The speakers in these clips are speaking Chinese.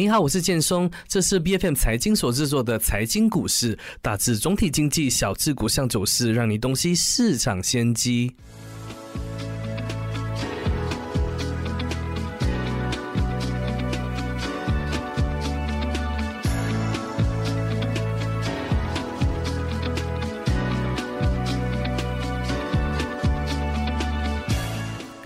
你好，我是建松，这是 B F M 财经所制作的财经股市，大致总体经济小至股项走势，让你洞悉市场先机。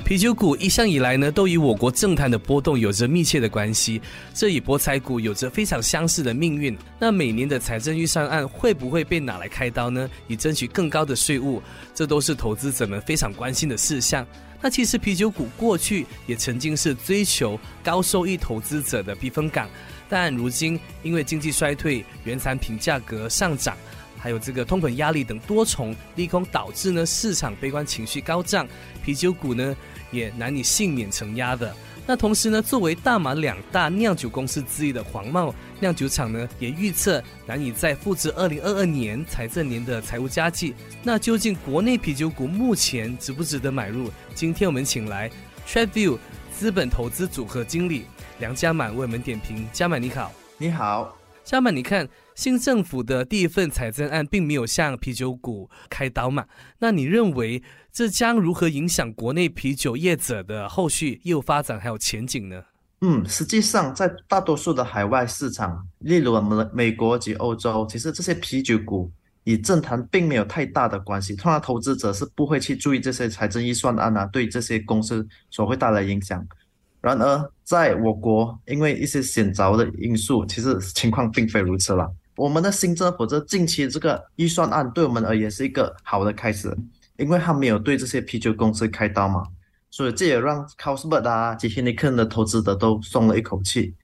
啤酒股一向以来呢，都与我国政坛的波动有着密切的关系。这与博彩股有着非常相似的命运。那每年的财政预算案会不会被拿来开刀呢？以争取更高的税务，这都是投资者们非常关心的事项。那其实啤酒股过去也曾经是追求高收益投资者的避风港，但如今因为经济衰退、原产品价格上涨。还有这个通膨压力等多重利空，导致呢市场悲观情绪高涨，啤酒股呢也难以幸免承压的。那同时呢，作为大马两大酿酒公司之一的黄茂酿酒厂呢，也预测难以再复制二零二二年财政年的财务佳绩。那究竟国内啤酒股目前值不值得买入？今天我们请来 TradeView 资本投资组合经理梁家满为我们点评。家满你好，你好，家满，你看。新政府的第一份财政案并没有向啤酒股开刀嘛？那你认为这将如何影响国内啤酒业者的后续业务发展还有前景呢？嗯，实际上在大多数的海外市场，例如美美国及欧洲，其实这些啤酒股与政坛并没有太大的关系，通常投资者是不会去注意这些财政预算案啊对这些公司所会带来影响。然而，在我国，因为一些显着的因素，其实情况并非如此了。我们的新政府这近期这个预算案对我们而言是一个好的开始，因为他没有对这些啤酒公司开刀嘛，所以这也让 c o s b e r 啊及 Heineken 的投资者都松了一口气，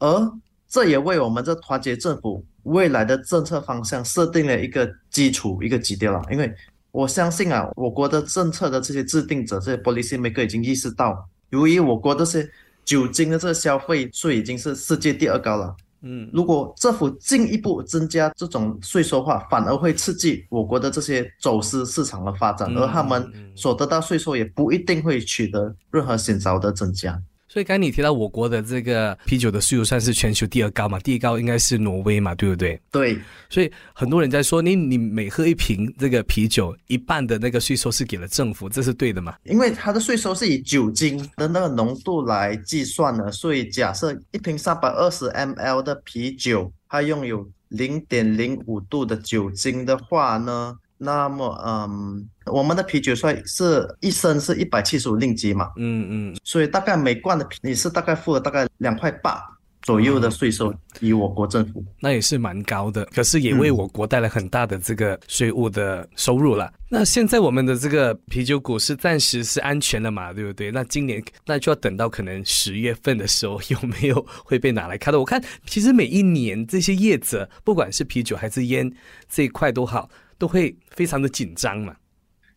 而这也为我们这团结政府未来的政策方向设定了一个基础一个基调了。因为我相信啊，我国的政策的这些制定者这些 policy maker 已经意识到，由于我国这些酒精的这个消费税已经是世界第二高了。嗯，如果政府进一步增加这种税收化，反而会刺激我国的这些走私市场的发展，而他们所得到税收也不一定会取得任何显著的增加。所以刚你提到我国的这个啤酒的税收算是全球第二高嘛，第一高应该是挪威嘛，对不对？对。所以很多人在说，你你每喝一瓶这个啤酒，一半的那个税收是给了政府，这是对的吗？因为它的税收是以酒精的那个浓度来计算的，所以假设一瓶三百二十 mL 的啤酒，它拥有零点零五度的酒精的话呢？那么，嗯，我们的啤酒税是一升是一百七十五令吉嘛，嗯嗯，所以大概每罐的啤你是大概付了大概两块八左右的税收，以我国政府，那也是蛮高的，可是也为我国带来很大的这个税务的收入了。那现在我们的这个啤酒股是暂时是安全的嘛，对不对？那今年那就要等到可能十月份的时候，有没有会被拿来看的？我看其实每一年这些业者，不管是啤酒还是烟这一块都好。都会非常的紧张嘛？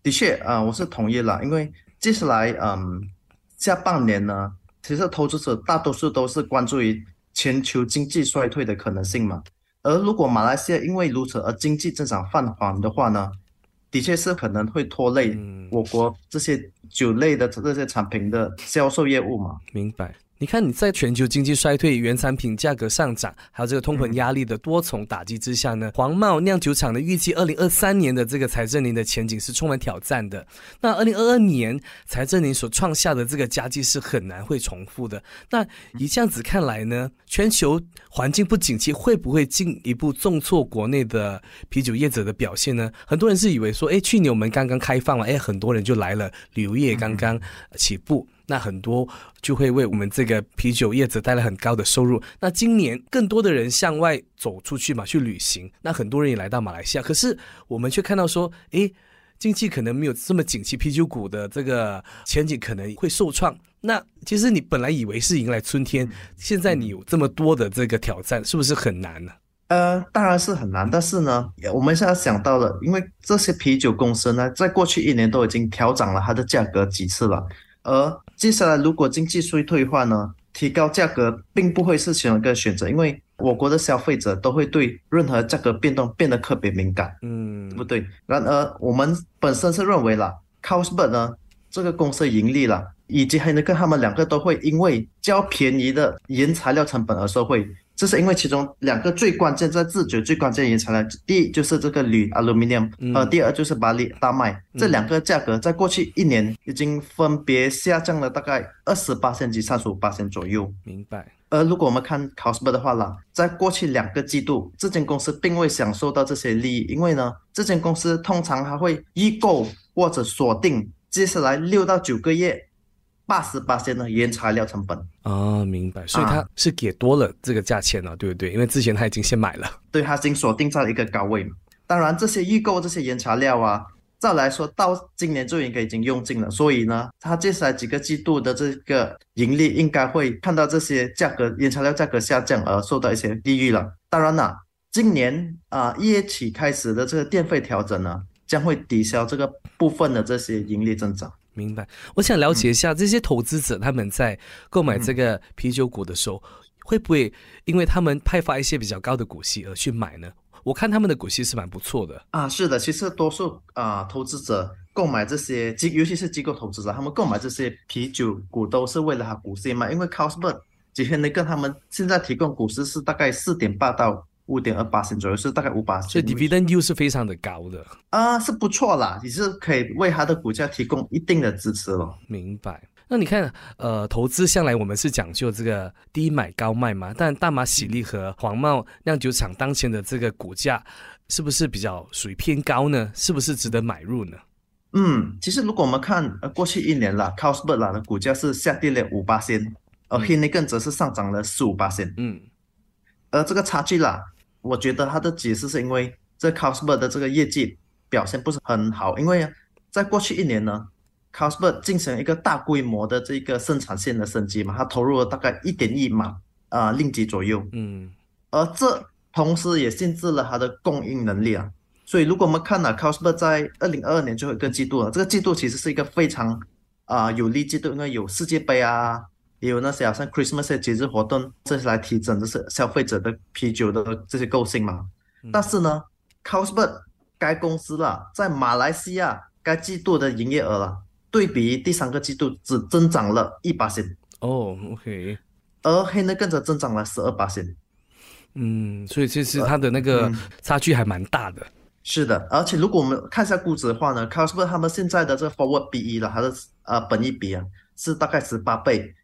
的确啊，我是同意了，因为接下来嗯，下半年呢，其实投资者大多数都是关注于全球经济衰退的可能性嘛。而如果马来西亚因为如此而经济增长放缓的话呢，的确是可能会拖累我国这些酒类的这些产品的销售业务嘛。明白。你看，你在全球经济衰退、原产品价格上涨，还有这个通膨压力的多重打击之下呢，黄茂酿酒厂的预计二零二三年的这个财政年的前景是充满挑战的。那二零二二年财政年所创下的这个佳绩是很难会重复的。那以这样子看来呢，全球环境不景气会不会进一步重挫国内的啤酒业者的表现呢？很多人是以为说，哎，去年我们刚刚开放了，哎，很多人就来了，旅游业刚刚起步。那很多就会为我们这个啤酒业者带来很高的收入。那今年更多的人向外走出去嘛，去旅行。那很多人也来到马来西亚，可是我们却看到说，诶，经济可能没有这么景气，啤酒股的这个前景可能会受创。那其实你本来以为是迎来春天，现在你有这么多的这个挑战，是不是很难呢？呃，当然是很难。但是呢，我们现在想到了，因为这些啤酒公司呢，在过去一年都已经调涨了它的价格几次了。而接下来，如果经济衰退的话呢，提高价格并不会是其中一个选择，因为我国的消费者都会对任何价格变动变得特别敏感，嗯，不对。然而，我们本身是认为了 c o s b e r 呢这个公司盈利了，以及黑尼根他们两个都会因为较便宜的原材料成本而受惠。这是因为其中两个最关键在制酒最关键原材料，第一就是这个铝 （aluminium），呃，第二就是巴黎大麦。这两个价格在过去一年已经分别下降了大概二十八千及三十五八千左右。明白。而如果我们看 c o s b e r 的话啦，在过去两个季度，这间公司并未享受到这些利益，因为呢，这间公司通常还会预购或者锁定接下来六到九个月。八十八线的原材料成本啊，明白，所以他是给多了这个价钱了，对不对？因为之前他已经先买了，对，他已经锁定在了一个高位嘛。当然，这些预购这些原材料啊，再来说到今年就应该已经用尽了，所以呢，他接下来几个季度的这个盈利应该会看到这些价格原材料价格下降而受到一些利益了。当然了，今年啊一月起开始的这个电费调整呢，将会抵消这个部分的这些盈利增长。明白，我想了解一下这些投资者他们在购买这个啤酒股的时候，会不会因为他们派发一些比较高的股息而去买呢？我看他们的股息是蛮不错的啊。是的，其实多数啊投资者购买这些机，尤其是机构投资者，他们购买这些啤酒股都是为了它股息嘛。因为 c o s b e r 今天呢跟他们现在提供股息是大概四点八到。五点二八升左右是大概五八，所以 dividend yield 是非常的高的啊，是不错啦，也是可以为它的股价提供一定的支持了。明白。那你看，呃，投资向来我们是讲究这个低买高卖嘛，但大马喜力和黄茂酿酒厂当前的这个股价是不是比较属于偏高呢？是不是值得买入呢？嗯，其实如果我们看呃过去一年了 c o s b e r 的股价是下跌了五八仙，而 h i n e 更则是上涨了十五八仙。嗯，而这个差距啦。我觉得他的解释是因为这 Cosper 的这个业绩表现不是很好，因为在过去一年呢，Cosper 进行一个大规模的这个生产线的升级嘛，他投入了大概一点一马啊令吉左右，嗯，而这同时也限制了它的供应能力啊，所以如果我们看了 Cosper 在二零二二年最后一个季度啊，这个季度其实是一个非常啊有利季度，因为有世界杯啊。也有那些好像 Christmas 的节日活动，这些来提振就是消费者的啤酒的这些购性嘛。但是呢 c o s b e r 该公司啦，在马来西亚该季度的营业额啦，对比第三个季度只增长了一八千。哦，OK。而黑呢，更则增长了十二八千。嗯，所以其实它的那个差距还蛮大的。是的，而且如果我们看一下估值的话呢 c o s b e r 他们现在的这个 Forward BE 了，它的呃本益比啊，是大概十八倍。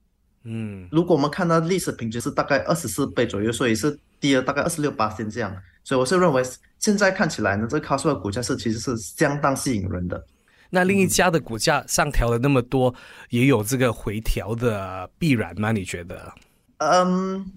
嗯，如果我们看到历史平均是大概二十四倍左右，所以是低了大概二十六八千这样，所以我是认为现在看起来呢，这个 Costco 的股价是其实是相当吸引人的。那另一家的股价上调了那么多，也有这个回调的必然吗？你觉得？嗯，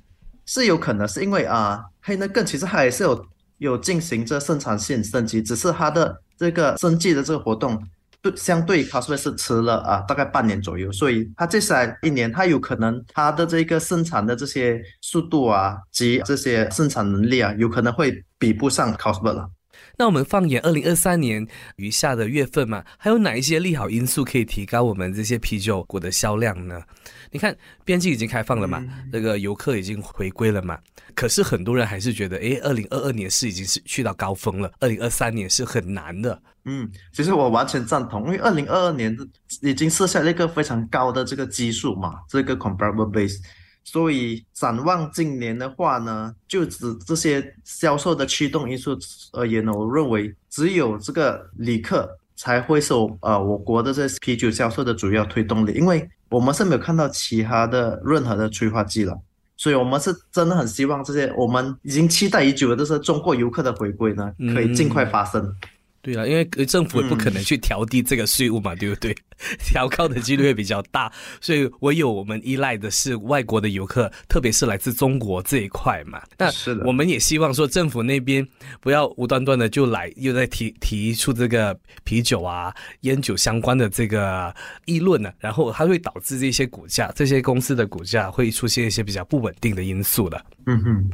是有可能，是因为啊，黑呢更其实它也是有有进行这生产线升级，只是它的这个升级的这个活动。对，相对 c o s p l a y 是迟了啊？大概半年左右，所以它接下来一年，它有可能它的这个生产的这些速度啊，及这些生产能力啊，有可能会比不上 Costco 了。那我们放眼二零二三年余下的月份嘛，还有哪一些利好因素可以提高我们这些啤酒股的销量呢？你看边境已经开放了嘛，那个游客已经回归了嘛，可是很多人还是觉得，哎，二零二二年是已经是去到高峰了，二零二三年是很难的。嗯，其实我完全赞同，因为二零二二年已经设下了一个非常高的这个基数嘛，这个 comparable base。所以展望今年的话呢，就指这些销售的驱动因素而言呢，我认为只有这个旅客才会是呃我国的这啤酒销售的主要推动力，因为我们是没有看到其他的任何的催化剂了，所以我们是真的很希望这些我们已经期待已久的这些中国游客的回归呢，可以尽快发生。对啊，因为政府也不可能去调低这个税务嘛，对不对？调高的几率会比较大，所以唯有我们依赖的是外国的游客，特别是来自中国这一块嘛。那我们也希望说政府那边不要无端端的就来又在提提出这个啤酒啊、烟酒相关的这个议论呢，然后它会导致这些股价、这些公司的股价会出现一些比较不稳定的因素的。嗯哼。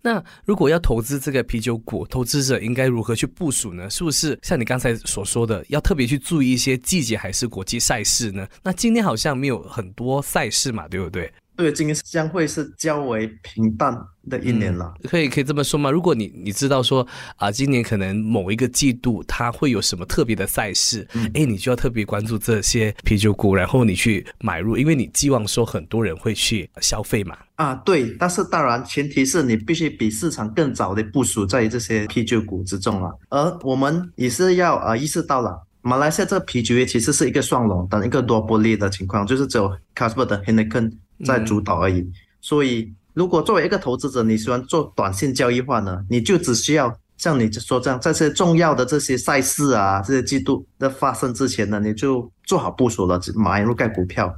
那如果要投资这个啤酒股，投资者应该如何去部署呢？是不是是像你刚才所说的，要特别去注意一些季节还是国？际赛事呢？那今天好像没有很多赛事嘛，对不对？对，今天将会是较为平淡的一年了。可以可以这么说吗？如果你你知道说啊，今年可能某一个季度它会有什么特别的赛事，哎，你就要特别关注这些啤酒股，然后你去买入，因为你寄望说很多人会去消费嘛。啊，对，但是当然前提是你必须比市场更早的部署在这些啤酒股之中了。而我们也是要啊意识到了，马来西亚这啤酒业其实是一个双龙等一个多玻璃的情况，就是只有 c a s p e r 的 Heineken。在主导而已，所以如果作为一个投资者，你喜欢做短线交易话呢，你就只需要像你说这样，这些重要的这些赛事啊，这些季度的发生之前呢，你就做好部署了，买入该股票，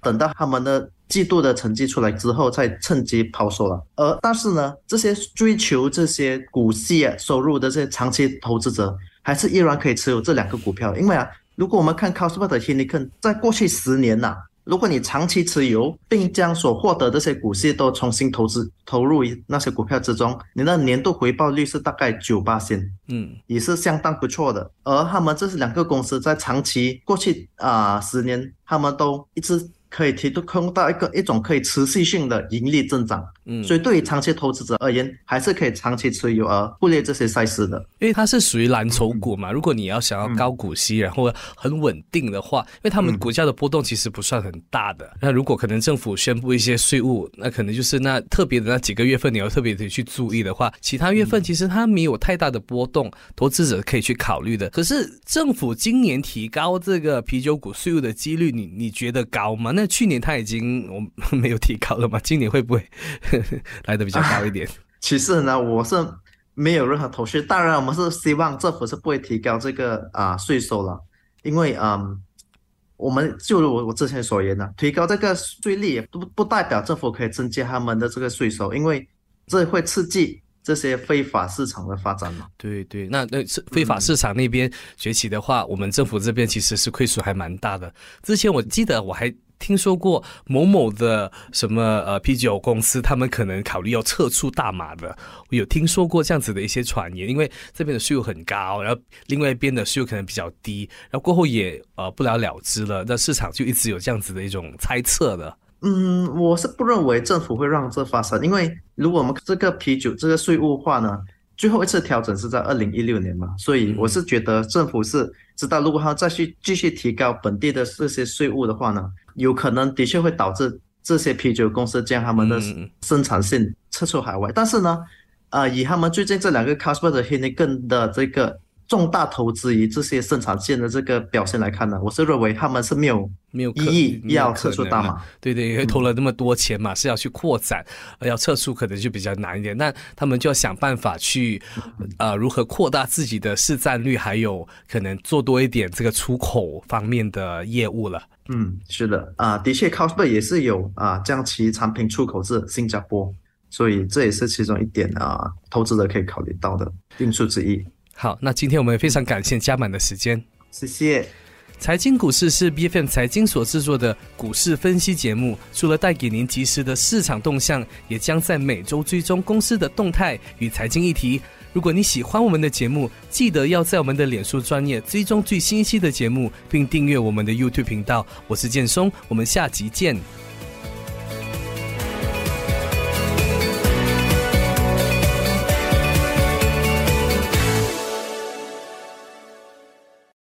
等到他们的季度的成绩出来之后，再趁机抛售了。而但是呢，这些追求这些股息收入的这些长期投资者，还是依然可以持有这两个股票，因为啊，如果我们看 c o s p e r 的 Heineken，在过去十年呐。如果你长期持有，并将所获得这些股息都重新投资投入那些股票之中，你的年度回报率是大概九八线，嗯，也是相当不错的。而他们这是两个公司在长期过去啊十年，他们都一直。可以提供到一个一种可以持续性的盈利增长，嗯，所以对于长期投资者而言，还是可以长期持有而忽略这些赛事的，因为它是属于蓝筹股嘛。如果你要想要高股息，然后很稳定的话，因为他们股价的波动其实不算很大的。那如果可能政府宣布一些税务，那可能就是那特别的那几个月份你要特别的去注意的话，其他月份其实它没有太大的波动，投资者可以去考虑的。可是政府今年提高这个啤酒股税务的几率，你你觉得高吗？那那去年他已经我 没有提高了嘛？今年会不会 来的比较高一点？其实呢，我是没有任何头绪。当然，我们是希望政府是不会提高这个啊税收了，因为嗯，我们就如我我之前所言的，提高这个税率也不不代表政府可以增加他们的这个税收，因为这会刺激。这些非法市场的发展嘛，对对，那那非法市场那边崛起的话，我们政府这边其实是亏损还蛮大的。之前我记得我还听说过某某的什么呃啤酒公司，他们可能考虑要撤出大马的，我有听说过这样子的一些传言，因为这边的税务很高，然后另外一边的税务可能比较低，然后过后也呃不了了之了，那市场就一直有这样子的一种猜测的。嗯，我是不认为政府会让这发生，因为如果我们这个啤酒这个税务化呢，最后一次调整是在二零一六年嘛，所以我是觉得政府是知道，如果他再去继续提高本地的这些税务的话呢，有可能的确会导致这些啤酒公司将他们的生产线撤出海外。但是呢，啊，以他们最近这两个 c a s p e r 的 Heineken 的这个。重大投资于这些生产线的这个表现来看呢，我是认为他们是没有没有意义要撤出大马。对对，因为投了那么多钱嘛，是要去扩展，要撤出可能就比较难一点。那他们就要想办法去，呃，如何扩大自己的市占率，还有可能做多一点这个出口方面的业务了。嗯，是的，啊，的确 c o s p e r 也是有啊将其产品出口至新加坡，所以这也是其中一点啊，投资者可以考虑到的因素之一。好，那今天我们也非常感谢加满的时间，谢谢。财经股市是 B F M 财经所制作的股市分析节目，除了带给您及时的市场动向，也将在每周追踪公司的动态与财经议题。如果你喜欢我们的节目，记得要在我们的脸书专业追踪最新一期的节目，并订阅我们的 YouTube 频道。我是建松，我们下集见。